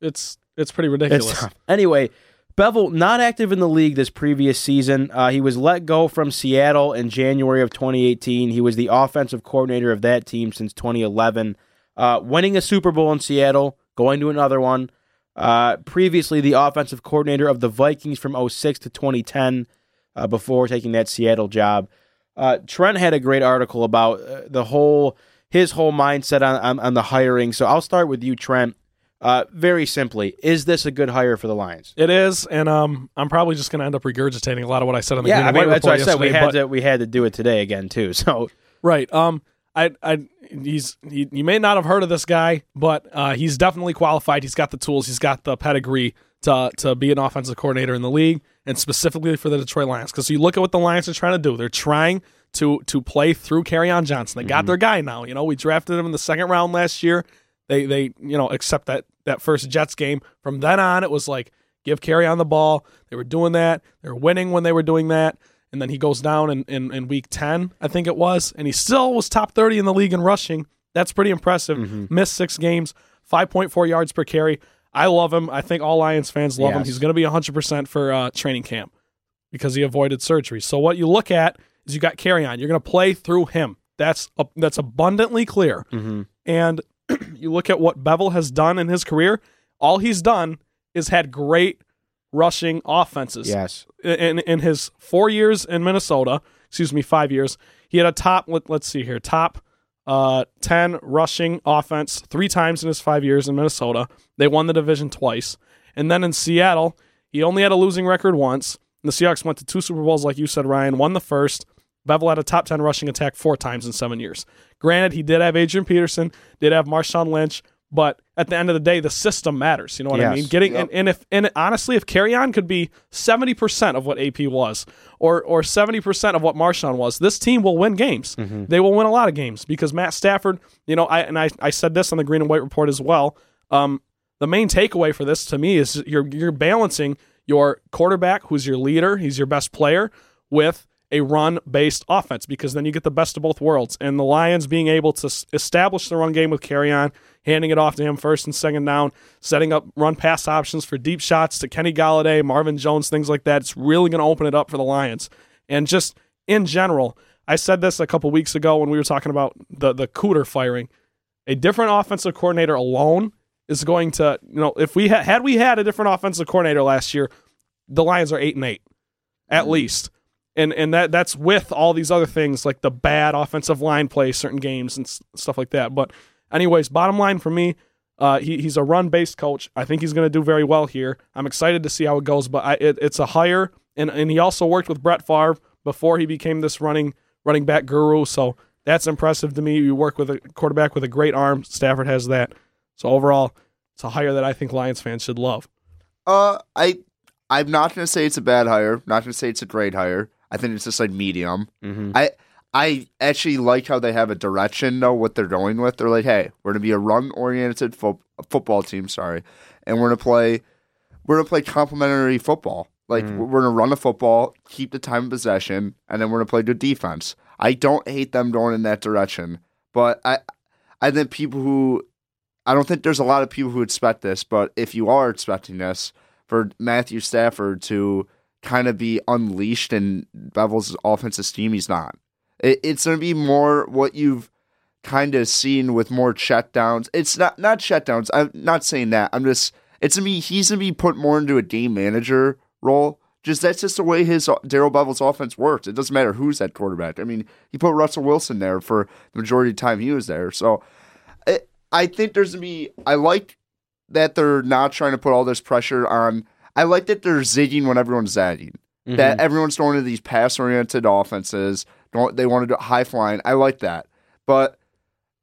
it's it's pretty ridiculous.
It's. Anyway, Bevell not active in the league this previous season. Uh, he was let go from Seattle in January of 2018. He was the offensive coordinator of that team since 2011, uh, winning a Super Bowl in Seattle, going to another one. Uh, previously, the offensive coordinator of the Vikings from 06 to 2010 uh, before taking that Seattle job. Uh, Trent had a great article about uh, the whole his whole mindset on, on, on the hiring. So I'll start with you, Trent. Uh, very simply, is this a good hire for the Lions?
It is, and um, I'm probably just going to end up regurgitating a lot of what I said on the
Yeah, I mean that's what I said. We had
but-
to we had to do it today again too. *laughs* So
Right. Um. I. I. He's. He, you may not have heard of this guy, but uh, he's definitely qualified. He's got the tools. He's got the pedigree to to be an offensive coordinator in the league, and specifically for the Detroit Lions. Because you look at what the Lions are trying to do. They're trying to to play through Kerryon Johnson. They got their guy now. You know, we drafted him in the second round last year. They they you know except that that first Jets game. From then on, it was like give Kerryon the ball. They were doing that. They were winning when they were doing that. And then he goes down in, in, in week 10, I think it was, and he still was top 30 in the league in rushing. That's pretty impressive. Missed six games, 5.4 yards per carry. I love him. I think all Lions fans love him. He's going to be 100% for uh, training camp because he avoided surgery. So what you look at is you got Kerryon. You're going to play through him. That's a, that's abundantly clear. And *clears throat* you look at what Bevell has done in his career. All he's done is had great rushing offenses
yes,
in in his four years in Minnesota, excuse me, five years, he had a top. Let, let's see here, top uh, ten rushing offense three times in his five years in Minnesota. They won the division twice, and then in Seattle, he only had a losing record once. The Seahawks went to two Super Bowls, like you said, Ryan. Won the first. Bevell had a top ten rushing attack four times in seven years. Granted, he did have Adrian Peterson, did have Marshawn Lynch. But at the end of the day, the system matters. You know what I mean? Getting
Yep.
and, and if and honestly, if Kerryon could be seventy percent of what AP was, or or seventy percent of what Marshawn was, this team will win games. They will win a lot of games because Matt Stafford. You know, I and I, I said this on the Green and White report as well. Um, the main takeaway for this to me is you're you're balancing your quarterback, who's your leader, he's your best player, with a run based offense because then you get the best of both worlds. And the Lions being able to s- establish the run game with Kerryon, handing it off to him first and second down, setting up run pass options for deep shots to Kenny Golladay, Marvin Jones, things like that. It's really going to open it up for the Lions. And just in general, I said this a couple weeks ago when we were talking about the the Cooter firing. A different offensive coordinator alone is going to, you know, if we ha- had we had a different offensive coordinator last year, the Lions are eight and eight, at mm-hmm. least, and and that that's with all these other things like the bad offensive line play certain games and s- stuff like that. But anyways, bottom line for me, uh, he, he's a run based coach. I think he's going to do very well here. I'm excited to see how it goes. But I, it, it's a hire, and and he also worked with Brett Favre before he became this running running back guru. So that's impressive to me. You work with a quarterback with a great arm. Stafford has that. So overall, it's a hire that I think Lions fans should love.
Uh, I I'm not gonna say it's a bad hire. Not gonna say it's a great hire. I think it's just like medium.
Mhm.
I I actually like how they have a direction, know what they're going with. They're like, hey, we're gonna be a run oriented fo- football team. Sorry, and we're gonna play we're gonna play complementary football. Like we're gonna run the football, keep the time of possession, and then we're gonna play good defense. I don't hate them going in that direction, but I I think people who I don't think there's a lot of people who expect this, but if you are expecting this, for Matthew Stafford to kind of be unleashed in Bevell's offensive scheme, he's not. It, it's going to be more what you've kind of seen with more shutdowns. It's not not shutdowns. I'm not saying that. I'm just it's gonna be he's gonna be put more into a game manager role. Just that's just the way his uh, Darrell Bevell's offense works. It doesn't matter who's that quarterback. I mean, he put Russell Wilson there for the majority of the time he was there. So I, I think there's gonna be. I like that they're not trying to put all this pressure on. I like that they're zigging when everyone's zagging. That mm-hmm. everyone's going to these pass oriented offenses. Don't they want to do high flying? I like that, but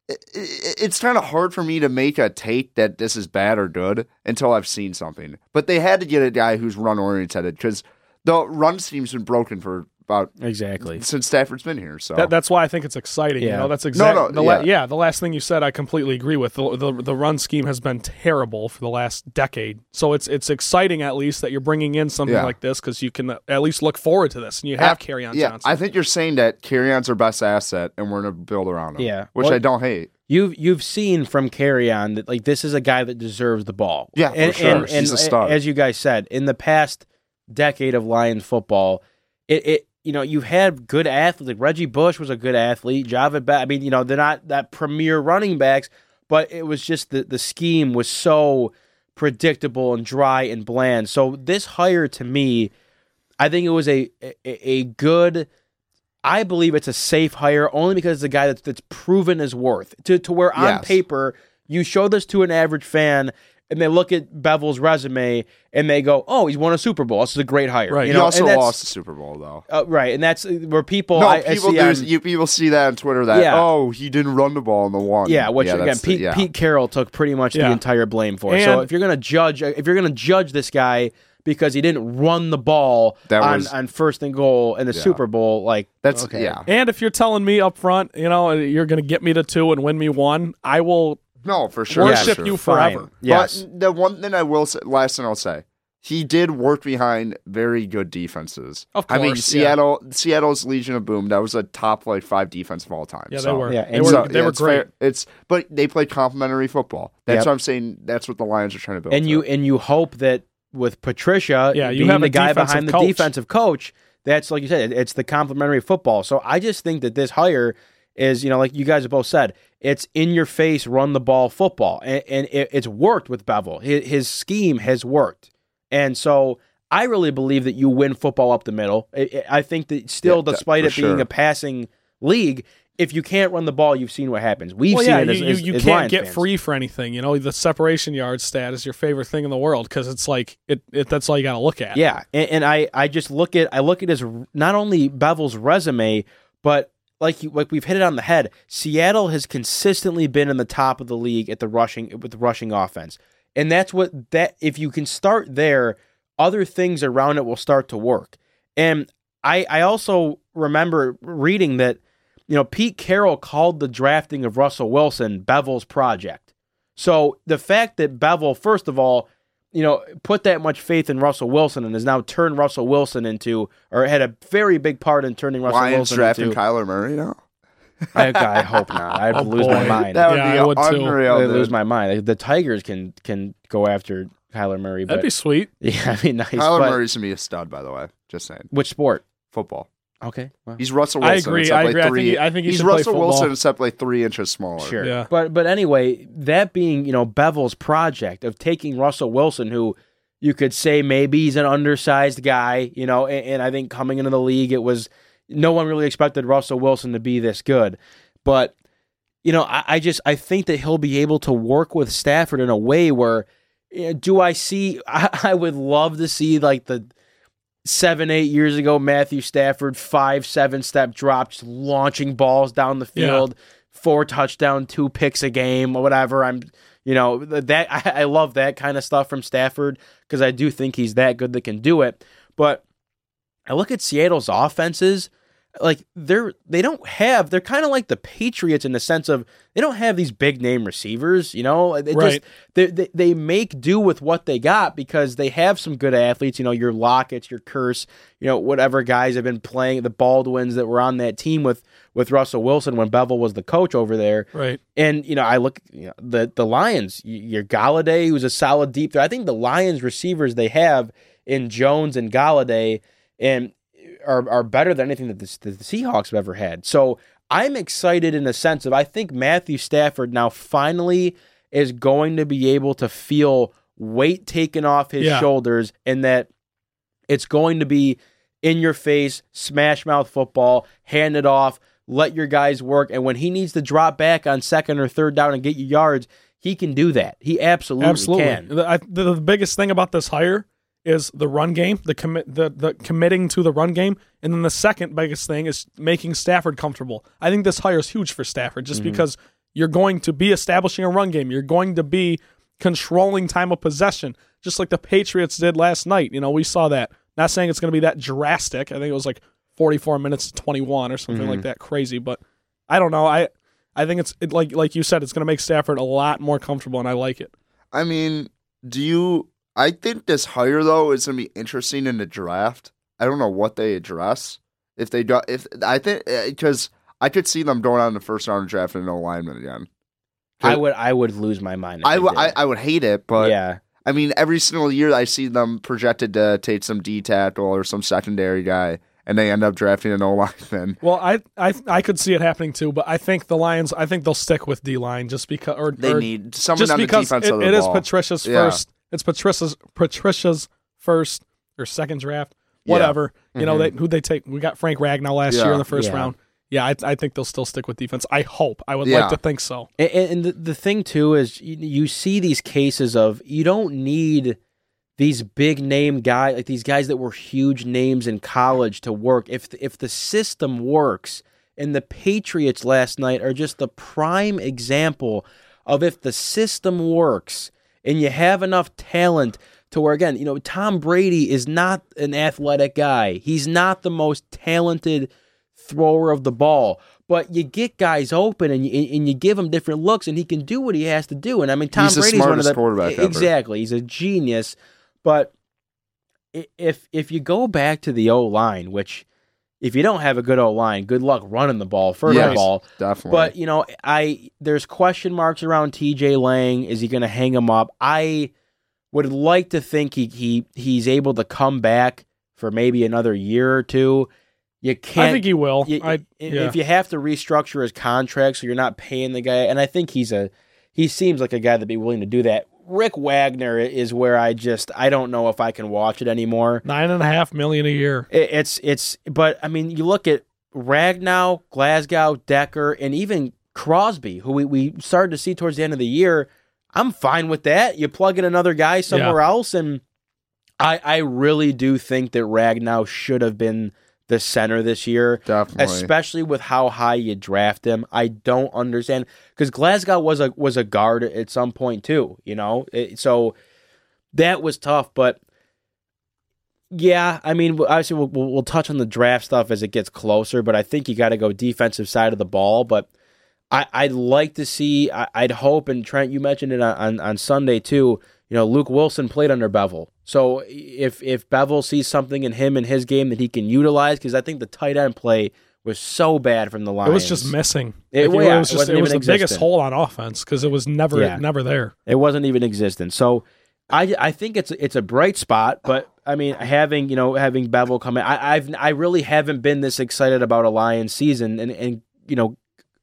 it, it, it's kind of hard for me to make a take that this is bad or good until I've seen something. But they had to get a guy who's run oriented because the run scheme's been broken for about
exactly.
since Stafford's been here. So
That, that's why I think it's exciting. You
Yeah.
know, that's exactly
no,
the la-
yeah.
yeah. The last thing you said, I completely agree with. The, the the run scheme has been terrible for the last decade. So it's it's exciting at least that you're bringing in something
Yeah.
like this because you can at least look forward to this and you have Kerryon
Yeah,
Johnson.
I think you're saying that Kerryon's our best asset, and we're gonna build around him.
Yeah.
which
Well-
I don't hate.
You've you've seen from carry on that like this is a guy that deserves the ball.
Yeah, for
and,
sure.
And,
He's
and
a stud.
as you guys said, in the past decade of Lions football, it, it you know you've had good athletes. Like Reggie Bush was a good athlete. Jahvid, ba- I mean, you know they're not that premier running backs, but it was just the the scheme was so predictable and dry and bland. So this hire to me, I think it was a a, a good. I believe it's a safe hire only because it's a guy that's, that's proven his worth to, to where on
Yes.
paper you show this to an average fan and they look at Bevell's resume and they go, "Oh, he's won a Super Bowl. This is a great hire."
Right.
You
he
know,
also
and
lost the Super Bowl though.
uh, right, and that's where people.
no,
I, I
people
see
do.
on-
You people see that on Twitter that
Yeah.
oh he didn't run the ball in the one.
Yeah, which again,
that's the-
Pete,
yeah.
Pete Carroll took pretty much
Yeah.
the entire blame for. so if you're gonna judge, if you're gonna judge this guy because he didn't run the ball
That
on,
was-
on first and goal in the
Yeah.
Super Bowl, like
That's
okay.
yeah.
And if you're telling me up front, you know, you're going to get me to two and win me one, I will
No, for sure.
Yes.
for
worship
sure.
you
Fine.
forever.
Yes,
But the one thing I will say, last thing I'll say, he did work behind very good defenses.
Of course,
I mean,
course, yeah.
Seattle, Seattle's Legion of Boom, that was a top like five defense of all time.
Yeah, they
So-
were.
Yeah,
they were,
so-
they
yeah,
were
it's
great.
fair. It's but they played complementary football. That's
Yep.
what I'm saying. That's what the Lions are trying to build.
and you and you hope that with Patricia,
Yeah, you
being
have
the
a
guy
defensive
behind the defensive coach, that's like you said, it's the complementary football. So I just think that this hire is, you know, like you guys have both said, it's in your face, run the ball football, and, and it, it's worked with Bevell. His, his scheme has worked, and so I really believe that you win football up the middle. I, I- think that still,
Yeah,
despite
for
it being
sure.
a passing league, if you can't run the ball, you've seen what happens. We've
Well,
seen
yeah,
it
you,
as,
you,
as-
you
as
can't
Lions
get
fans.
free for anything. You know, the separation yard stat is your favorite thing in the world because it's like it, it. That's all you got to look at.
Yeah, and, and I I just look at I look at his not only Bevell's resume, but like you, like we've hit it on the head. Seattle has consistently been in the top of the league at the rushing with rushing offense, and that's what that if you can start there, other things around it will start to work. And I I also remember reading that you know Pete Carroll called the drafting of Russell Wilson Bevell's project. So the fact that Bevell, first of all, you know, put that much faith in Russell Wilson and has now turned Russell Wilson into, or had a very big part in turning Russell Wilson into.
Lions
Wilson
drafting
into.
Kyler Murray now.
I, I hope not. I'd *laughs*
Oh,
lose my mind.
That would
Yeah,
be
I would
unreal.
I'd lose my mind. The Tigers can can go after Kyler Murray,
that'd be sweet. *laughs*
yeah, I mean, nice.
Kyler
but
Murray's gonna be a stud, by the way. Just saying,
which sport?
football.
Okay, well,
He's Russell
I
Wilson.
agree.
except
I
like
agree. I think he- I think he
he's
should play
Russell
football.
Wilson, except like three inches smaller.
Sure.
Yeah.
But but anyway, that being, you know, Bevell's project of taking Russell Wilson, who you could say maybe he's an undersized guy, you know, and, and I think coming into the league it was no one really expected Russell Wilson to be this good. But, you know, I, I just I think that he'll be able to work with Stafford in a way where eh, do I see *laughs* I, I would love to see like the seven, eight years ago, Matthew Stafford, five, seven step drops, launching balls down the
Yeah.
field, four touchdown, two picks a game, or whatever. I'm, you know, that *laughs* I, I love that kind of stuff from Stafford because I do think he's that good that can do it. But I look at Seattle's offenses, like they're they don't have they're kind of like the Patriots in the sense of they don't have these big name receivers, you know. It
Right.
just they, they they make do with what they got because they have some good athletes. You know, your Lockett's, your Kearse, you know, whatever guys have been playing, the Baldwins that were on that team with with Russell Wilson when Bevell was the coach over there.
Right.
And you know, I look you know, the the Lions, your Golladay, who's a solid deep threat. I think the Lions receivers they have in Jones and Golladay and are are better than anything that the, that the Seahawks have ever had. So I'm excited in the sense of I think Matthew Stafford now finally is going to be able to feel weight taken off his
Yeah.
shoulders and that it's going to be in your face, smash mouth football, hand it off, let your guys work. And when he needs to drop back on second or third down and get you yards, he can do that. He absolutely,
Absolutely.
can.
The, I, the, the biggest thing about this hire is the run game, the commit, the, the committing to the run game, and then the second biggest thing is making Stafford comfortable. I think this hire is huge for Stafford, just mm-hmm. because you're going to be establishing a run game. You're going to be controlling time of possession, just like the Patriots did last night. You know, we saw that. Not saying it's going to be that drastic. I think it was like 44 minutes to 21 or something like mm-hmm. that, crazy. But I don't know. I I think it's it, like like you said, it's going to make Stafford a lot more comfortable, and I like it.
I mean, do you? I think this hire though is gonna be interesting in the draft. I don't know what they address if they do. If I think eh, because I could see them going out in the first round and drafting no lineman again.
I would I would lose my mind. if
I would
did
I. I would hate it, but
yeah.
I mean, every single year I see them projected to take some D tackle or some secondary guy, and they end up drafting an O lineman. *laughs*
Well, I, I I could see it happening too, but I think the Lions. I think they'll stick with D line just because, or
They
or
need someone
just
on the
because
defense
it,
of the
it is
ball.
Patricia's
Yeah.
first. It's Patricia's Patricia's first or second draft, whatever. You know, mm-hmm. they who they take. We got Frank Ragnow last
Yeah.
year in the first
Yeah.
round. yeah, I, I think they'll still stick with defense. I hope. I would
Yeah.
like to think so.
And, and the, the thing too is you, you see these cases of you don't need these big name guys like these guys that were huge names in college to work. If the, if the system works, and the Patriots last night are just the prime example of if the system works and you have enough talent to where again, you know, Tom Brady is not an athletic guy. He's not the most talented thrower of the ball. But you get guys open and you, and you give him different looks, and he can do what he has to do. And I mean, Tom
He's
Brady's one of
smartest
the
quarterback ever.
exactly. He's a genius. But if if you go back to the O line, which if you don't have a good O line, good luck running the ball. First
Yes,
of all,
Definitely.
but you know, I there's question marks around T.J. Lang. Is he going to hang him up? I would like to think he he he's able to come back for maybe another year or two. You can't.
I think he will.
you-
I,
i-
yeah.
If you have to restructure his contract so you're not paying the guy, and I think he's a he seems like a guy that'd be willing to do that. Rick Wagner is where I just I don't know if I can watch it anymore.
Nine and a half million a year.
It, it's it's but I mean you look at Ragnow, Glasgow, Decker, and even Crosby, who we, we started to see towards the end of the year. I'm fine with that. You plug in another guy somewhere else, and I I really do think that Ragnow should have been the center this year,
definitely.
especially with how high you draft him. I don't understand because Glasgow was a was a guard at some point too. You know, It- so that was tough, but. Yeah, I mean, obviously we'll, we'll we'll touch on the draft stuff as it gets closer, but I think you got to go defensive side of the ball. But I, I'd like to see, I, I'd hope, and Trent, you mentioned it on, on, on Sunday too. You know, Luke Wilson played under Bevell, so if if Bevell sees something in him in his game that he can utilize, because I think the tight end play was so bad from the Lions.
It was just missing.
It-
Like,
yeah,
was
it
just
wasn't
it was the
even
biggest hole on offense because it was never
Yeah.
never there.
It wasn't even existent. So I I think it's it's a bright spot, but I mean having you know having Bevell come in, I, I've I really haven't been this excited about a Lions season, and and you know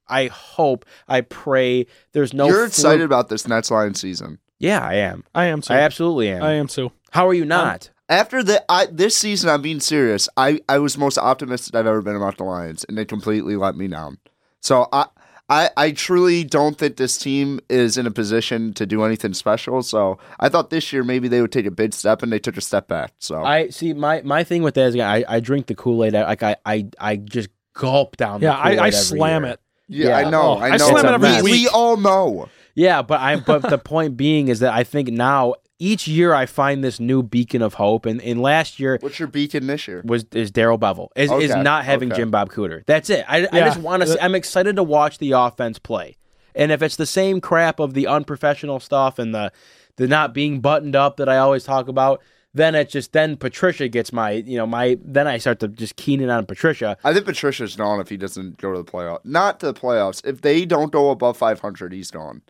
I hope I pray there's no
You're
fluke-
excited about this Nets Lions season.
Yeah, I am.
I am too.
I absolutely am.
I am too.
How are you um, not?
After the I, this season, I'm being serious. I, I was most optimistic I've ever been about the Lions, and they completely let me down. So I, I I truly don't think this team is in a position to do anything special. So I thought this year maybe they would take a big step, and they took a step back. So
I see my my thing with that is I I drink the Kool Aid like I I I just gulp down.
Yeah,
the
I, I
Kool-Aid every
slam
year.
it.
yeah,
yeah.
I know,
Oh,
I
I slam
it every
we, we all know.
Yeah, but I but the *laughs* point being is that I think now each year I find this new beacon of hope, and, and last year
What's your beacon this year?
was is Darrell Bevell is is not having
okay.
Jim Bob Cooter. That's it. I, I just want to. I'm excited to watch the offense play, and if it's the same crap of the unprofessional stuff and the the not being buttoned up that I always talk about, then it just then Patricia gets my you know my then I start to just keen in on Patricia.
I think Patricia's gone if he doesn't go to the playoffs. Not to the playoffs. If they don't go above 500, he's gone.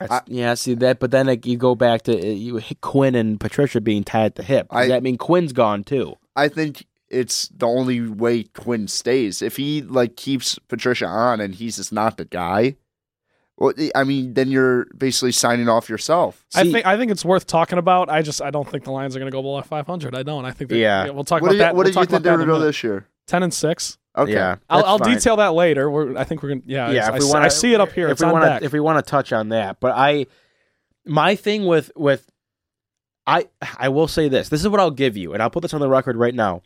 That's, yeah, see that, but then like, you go back to uh, you Quinn and Patricia being tied at the hip. Does
I-
that mean Quinn's gone too?
I think it's the only way Quinn stays. If he like keeps Patricia on and he's just not the guy, well, I mean, then you're basically signing off yourself.
I think I think it's worth talking about. I just I don't think the Lions are going to go below 500. I don't. I think that,
Yeah.
we'll talk
What
about
did,
that.
what
we'll
did you
talk
think they were
that in
going to go this year?
10 and six.
Okay.
Yeah,
I'll, I'll
fine.
detail that later. We're, I think we're gonna. Yeah,
yeah,
I,
if we
I-
want
I see it up here.
If
It's
we want to, if we want to touch on that, but I, my thing with with, I I will say this. This is what I'll give you, and I'll put this on the record right now.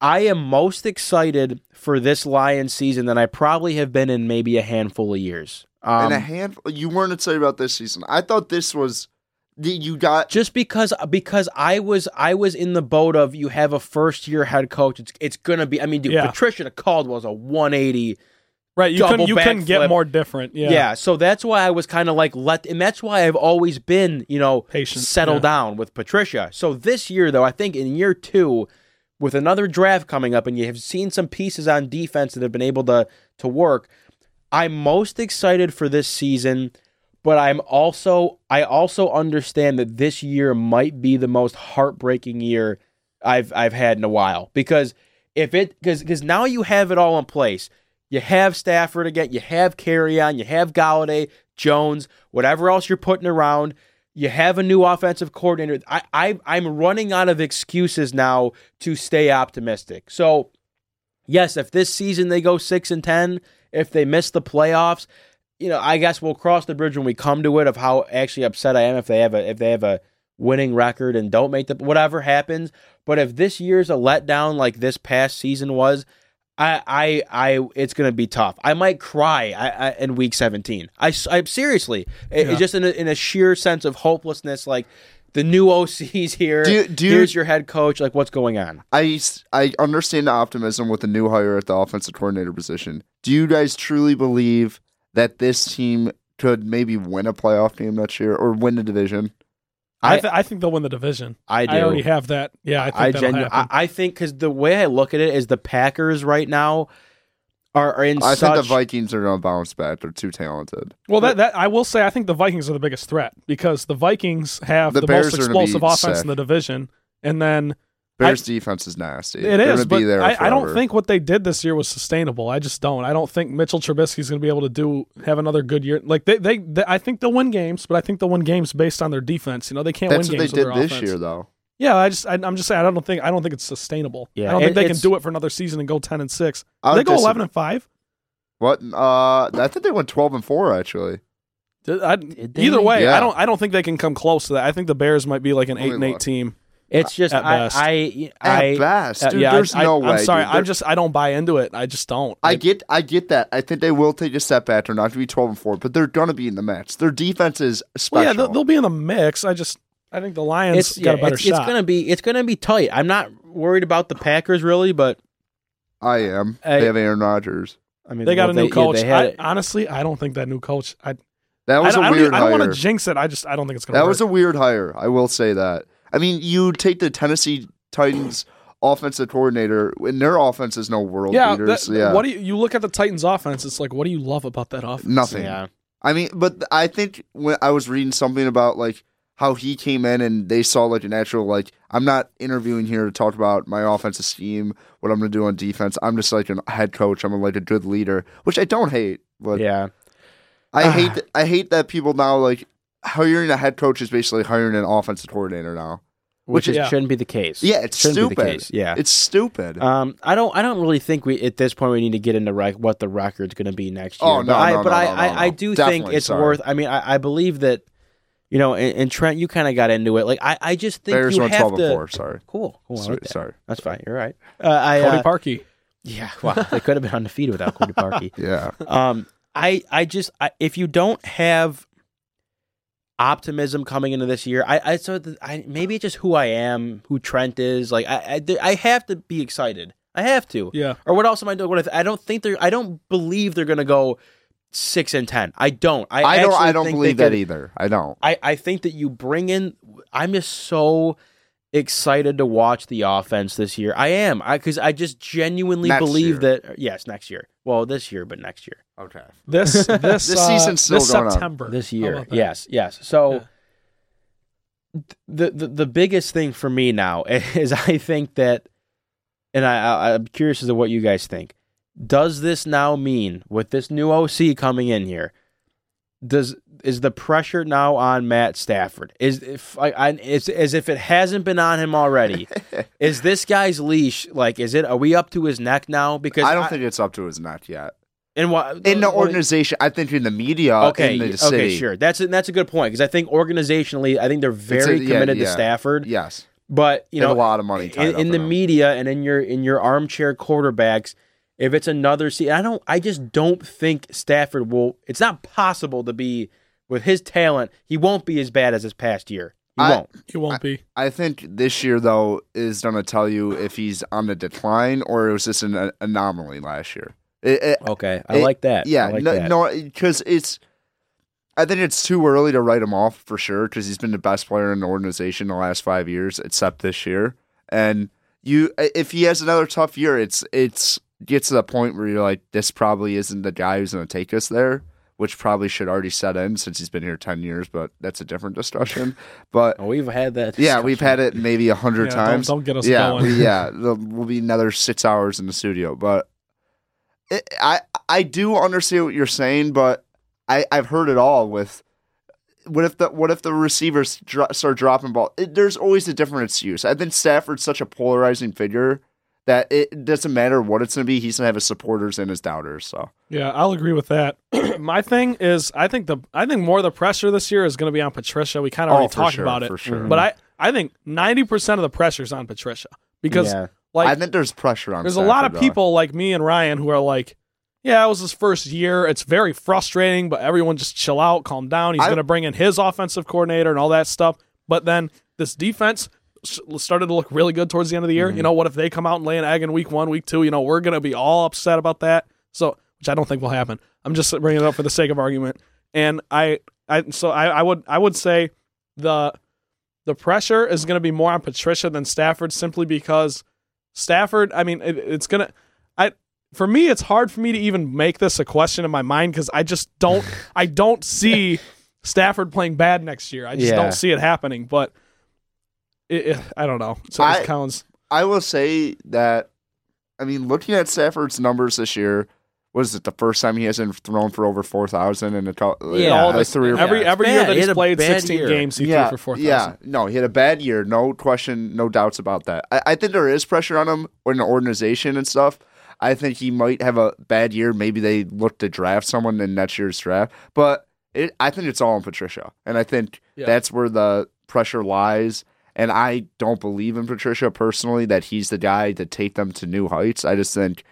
I am most excited for this Lions season than I probably have been in maybe a handful of years. Um,
and a handful. You weren't excited about this season. I thought this was. The- You got.
just because because I was I was in the boat of you have a first year head coach. It's it's gonna be. I mean, dude,
Yeah.
Patricia Caldwell's a 180.
right, you
double
couldn't you couldn't
backflip.
get more different. Yeah,
Yeah. so that's why I was kind of like let, and that's why I've always been, you know,
Patient,
settle
yeah.
down with Patricia. So this year, though, I think in year two, with another draft coming up, and you have seen some pieces on defense that have been able to to work. I'm most excited for this season, but I'm also I also understand that this year might be the most heartbreaking year I've I've had in a while because if it because because now you have it all in place. You have Stafford again. You have Kerryon. You have Golladay, Jones, whatever else you're putting around. You have a new offensive coordinator. I, I I'm running out of excuses now to stay optimistic. So yes, if this season they go six and ten, if they miss the playoffs, you know, I guess we'll cross the bridge when we come to it of how actually upset I am if they have a if they have a winning record and don't make the whatever happens. But if this year's a letdown like this past season was, I I I it's gonna be tough. I might cry I, I, in week seventeen. I, I seriously, it,
Yeah.
just in a, in a sheer sense of hopelessness, like. The new OC's *laughs* here.
Do do
Here's your head coach. Like, what's going on?
I, I understand the optimism with the new hire at the offensive coordinator position. Do you guys truly believe that this team could maybe win a playoff game next year or win the division?
I,
I-
th- I think they'll win the division.
I do.
I already have that. Yeah, I think
I genu- I. I think because the way I look at it is the Packers right now are, are in
I
such.
think the Vikings are going to bounce back. They're too talented.
well, that, that I will say, I think the Vikings are the biggest threat because the Vikings have
The
the, most
are gonna be
explosive offense
sick.
in the division, and then
Bears defense is nasty.
it
They're
is.
gonna
But
be there
I, I don't think what they did this year was sustainable. I just don't. I don't think Mitchell Trubisky's going to be able to do have another good year. Like they, they, they, I think they'll win games, but I think they'll win games based on their defense. You know, they can't
that's
win
what they
games with
did
their
this
offense.
year, though.
Yeah, I just I, I'm just saying I don't think I don't think it's sustainable.
Yeah,
I don't think they can do it for another season and go ten and six.
I
they go
dis-
eleven and five.
What? Uh, I think they went twelve and four actually.
I,
Did
either way,
Yeah.
I don't I don't think they can come close to that. I think the Bears might be like an
Let
eight and eight
look.
team.
It's just
At
I
best.
I
At
I,
best,
Uh,
dude.
yeah,
there's
I,
no
I,
way.
I'm sorry,
dude.
I'm just I don't buy into it. I just don't.
I
Like,
get, I get that. I think they will take a step back. They're not going to be twelve and four, but they're going to be in the mix. Their defense is special.
well, yeah, they'll, they'll be in the mix. I just I think the Lions
it's
got
yeah,
a better
it's,
shot.
it's gonna be it's gonna be tight. I'm not worried about the Packers really, but
I am.
I-
they have Aaron Rodgers.
I mean
they got a new
yeah,
coach.
they had
I, honestly, I don't think that new coach. I
That was
don't,
a
I don't,
weird
even- I don't want to jinx it. I just I don't think it's gonna.
that
work.
was a weird hire. I will say that. I mean, you take the Tennessee Titans offensive coordinator, and their offense is no world
yeah.
beaters.
that-
yeah,
What do you you look at the Titans offense? It's like what do you love about that offense?
nothing.
yeah.
I mean, but I think when I was reading something about like how he came in and they saw like a natural like I'm not interviewing here to talk about my offensive scheme, what I'm going to do on defense. I'm just like a head coach. I'm like a good leader, which I don't hate, but
Yeah.
I
Ah.
hate th- I hate that people now like hiring a head coach is basically hiring an offensive coordinator now.
Which,
Which
is,
yeah.
shouldn't be the case.
Yeah, it's
shouldn't Be the
stupid.
case. Yeah.
It's stupid.
Um, I don't. I don't really think we at this point we need to get into rec- what the record's going to be next year.
Oh,
but
no,
I,
no,
but
no,
I,
no, no,
I, I
no.
do think it's
sorry.
worth. I mean, I, I believe that, you know, and, and Trent, you kind of got into it. Like, I, I just think
Bears
you have
12
to.
and 4, sorry.
Cool. cool.
Sorry,
like that.
sorry.
That's fine. You're right. Uh, I,
Cody
uh,
Parkey.
yeah. Well, they could have been undefeated without Cody *laughs* Parkey.
Yeah.
Um, I, I just, I, if you don't have optimism coming into this year, I, I so the, I maybe it's just who I am, who Trent is. Like, I, I, I have to be excited. I have to.
Yeah.
Or what else am I doing? What if, I don't think they're. I don't believe they're going to go six and ten. I don't. I,
I don't I don't
think
believe that either. I don't.
I, I think that you bring in. I'm just so excited to watch the offense this year. I am. I because I just genuinely
Next
believe
year.
that. Yes, next year. Well, this year, but next year.
Okay.
This *laughs* this
This
uh,
season's still
this
going on.
September.
This year. Yes, yes. So
Yeah.
the, the the biggest thing for me now *laughs* is I think that, and I, I I'm curious as to what you guys think. Does this now mean with this new OC coming in here? Does is the pressure now on Matt Stafford? Is if I, I it's as if it hasn't been on him already? *laughs* is this guy's leash like? Is it? Are we up to his neck now? Because
I don't think it's up to his neck yet.
in what
In the organization, I think in the media,
Okay,
in the
okay,
city.
sure. That's a, that's a good point because I think organizationally, I think they're very
yeah,
committed to
yeah.
Stafford.
Yes.
But you know,
a lot of money
in, in the
him.
media and in your in your armchair quarterbacks, if it's another season, I don't. I just don't think Stafford will. It's not possible to be with his talent. He won't be as bad as his past year. He
I-
won't.
He won't be.
I think this year though is going to tell you if he's on the decline or it was just an a- anomaly last year. It- it-
Okay, I
It-
like that.
yeah,
I like
no,
that.
no, because it's. I think it's too early to write him off for sure because he's been the best player in the organization the last five years, except this year. And you, if he has another tough year, it's it's gets to the point where you're like, this probably isn't the guy who's going to take us there, which probably should already set in since he's been here ten years. But that's a different discussion. *laughs* But
Oh, we've had that.
yeah, we've had it maybe a hundred
Yeah, don't-
times.
don't get us
yeah,
going.
we- yeah, *laughs* we'll be another six hours in the studio. But it, I I do understand what you're saying, but I I've heard it all with. What if the what if the receivers dro- start dropping ball? It, there's always a different excuse. I think Stafford's such a polarizing figure that it doesn't matter what it's going to be. He's going to have his supporters and his doubters. So
Yeah, I'll agree with that. *clears throat* My thing is, I think the I think more of the pressure this year is going to be on Patricia. We kind of
Oh,
already talked
sure,
about it,
for sure.
but I I think ninety percent of the pressure is on Patricia because
Yeah.
like
I think there's pressure on.
there's a lot of
Stafford, though.
people like me and Ryan who are like, yeah, it was his first year. It's very frustrating, but everyone just chill out, calm down. He's going to bring in his offensive coordinator and all that stuff. But then this defense started to look really good towards the end of the
Mm-hmm.
year. You know, what if they come out and lay an egg in week one, week two? You know, we're going to be all upset about that. So, which I don't think will happen. I'm just bringing it up for the sake of argument. And I, I, so I, I would, I would say the, the pressure is going to be more on Patricia than Stafford simply because Stafford, I mean, it, it's going to, I, for me, it's hard for me to even make this a question in my mind because I just don't, I don't *laughs* see Stafford playing bad next year. I just
Yeah.
don't see it happening. But it, it- I don't know. So
I-
it counts.
I will say that. I mean, looking at Stafford's numbers this year, was it the first time he hasn't thrown for over four thousand in a co-
Yeah,
all this,
three or
every
it's
every
bad.
year that
He
he's
had
played
bad
16
year.
games, he
yeah,
threw for 4,000.
Yeah, no, he had a bad year. No question, no doubts about that. I, I think there is pressure on him in the organization and stuff. I think he might have a bad year. Maybe they look to draft someone in next year's draft, but it, I think it's all on Patricia, and I think
Yeah.
that's where the pressure lies. And I don't believe in Patricia personally that he's the guy to take them to new heights. I just think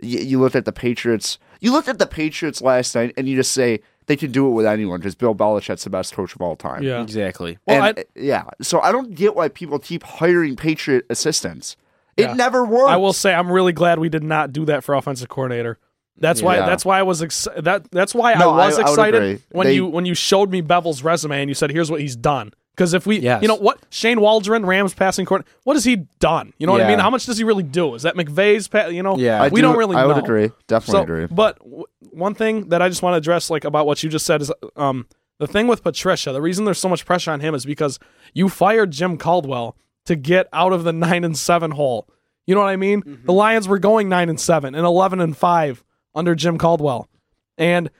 you, you look at the Patriots. You looked at the Patriots last night, and you just say they can do it with anyone because Bill Belichick's the best coach of all time.
Yeah.
Exactly.
Well,
And,
I, uh,
yeah, so I don't get why people keep hiring Patriot assistants. It
Yeah.
never works.
I will say I'm really glad we did not do that for offensive coordinator. That's why.
Yeah.
That's why I was ex- that. That's why
No,
I was
I- I
excited
agree.
when
They-
you when you showed me Bevell's resume and you said, "Here's what he's done." Because if we,
Yes.
you know what, Shane Waldron, Rams passing court, what has he done? You know what I mean? How much does he really do? Is that McVay's? Pa- you know,
Yeah.
I
we
do-
don't really. Know.
I would
know.
agree. Definitely
So,
agree.
but w- one thing that I just want to address, like about what you just said, is um the thing with Patricia. The reason there's so much pressure on him is because you fired Jim Caldwell to get out of the nine and seven hole. You know what I mean?
Mm-hmm.
The Lions were going nine and seven and eleven and five under Jim Caldwell, and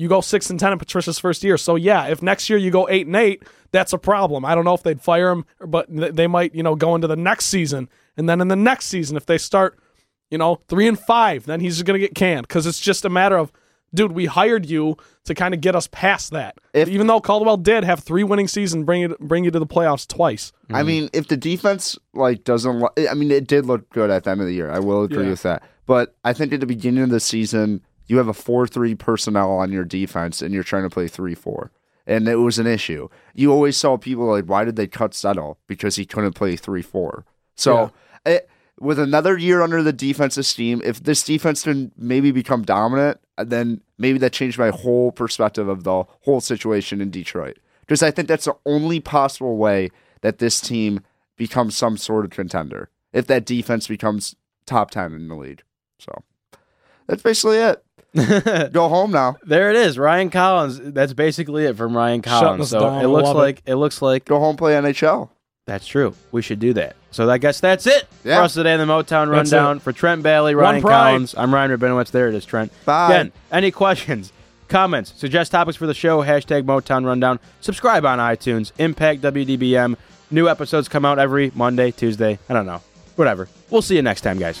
you go six and ten in Patricia's first year. So yeah, if next year you go eight and eight, that's a problem. I don't know if they'd fire him, but they might, you know, go into the next season, and then in the next season, if they start you know, three and five, then he's going to get canned because it's just a matter of, dude, we hired you to kind of get us past that.
If-
Even though Caldwell did have three winning seasons, bring it, bring you to the playoffs twice.
I mm-hmm. mean, if the defense like doesn't, lo- I mean, it did look good at the end of the year. I will agree
Yeah.
with that. But I think at the beginning of the season, you have a four-three personnel on your defense, and you're trying to play three-four, and it was an issue. You always saw people like, why did they cut Settle? Because he couldn't play three-four. So. It, eh, with another year under the defensive steam, if this defense can maybe become dominant, uh, then maybe that changed my whole perspective of the whole situation in Detroit. Because I think that's the only possible way that this team becomes some sort of contender. If that defense becomes top 10 in the league. So that's basically it. *laughs* Go home now.
There it is, Ryan Collins. That's basically it from Ryan
Shutting
Collins.
us
So
down.
it looks
Love it.
like it. looks like
Go home, play NHL.
that's true. We should do that. So I guess that's it
Yeah.
for us today in the Motown
That's
Rundown. For Trent Balley, Ryan
pride.
Collins, I'm Ryan Rabinowitz. There it is, Trent.
Bye.
Again, any questions, comments, suggest topics for the show, hashtag Motown Rundown. Subscribe on iTunes, Impact WDBM. New episodes come out every Monday, Tuesday. I don't know. Whatever. We'll see you next time, guys.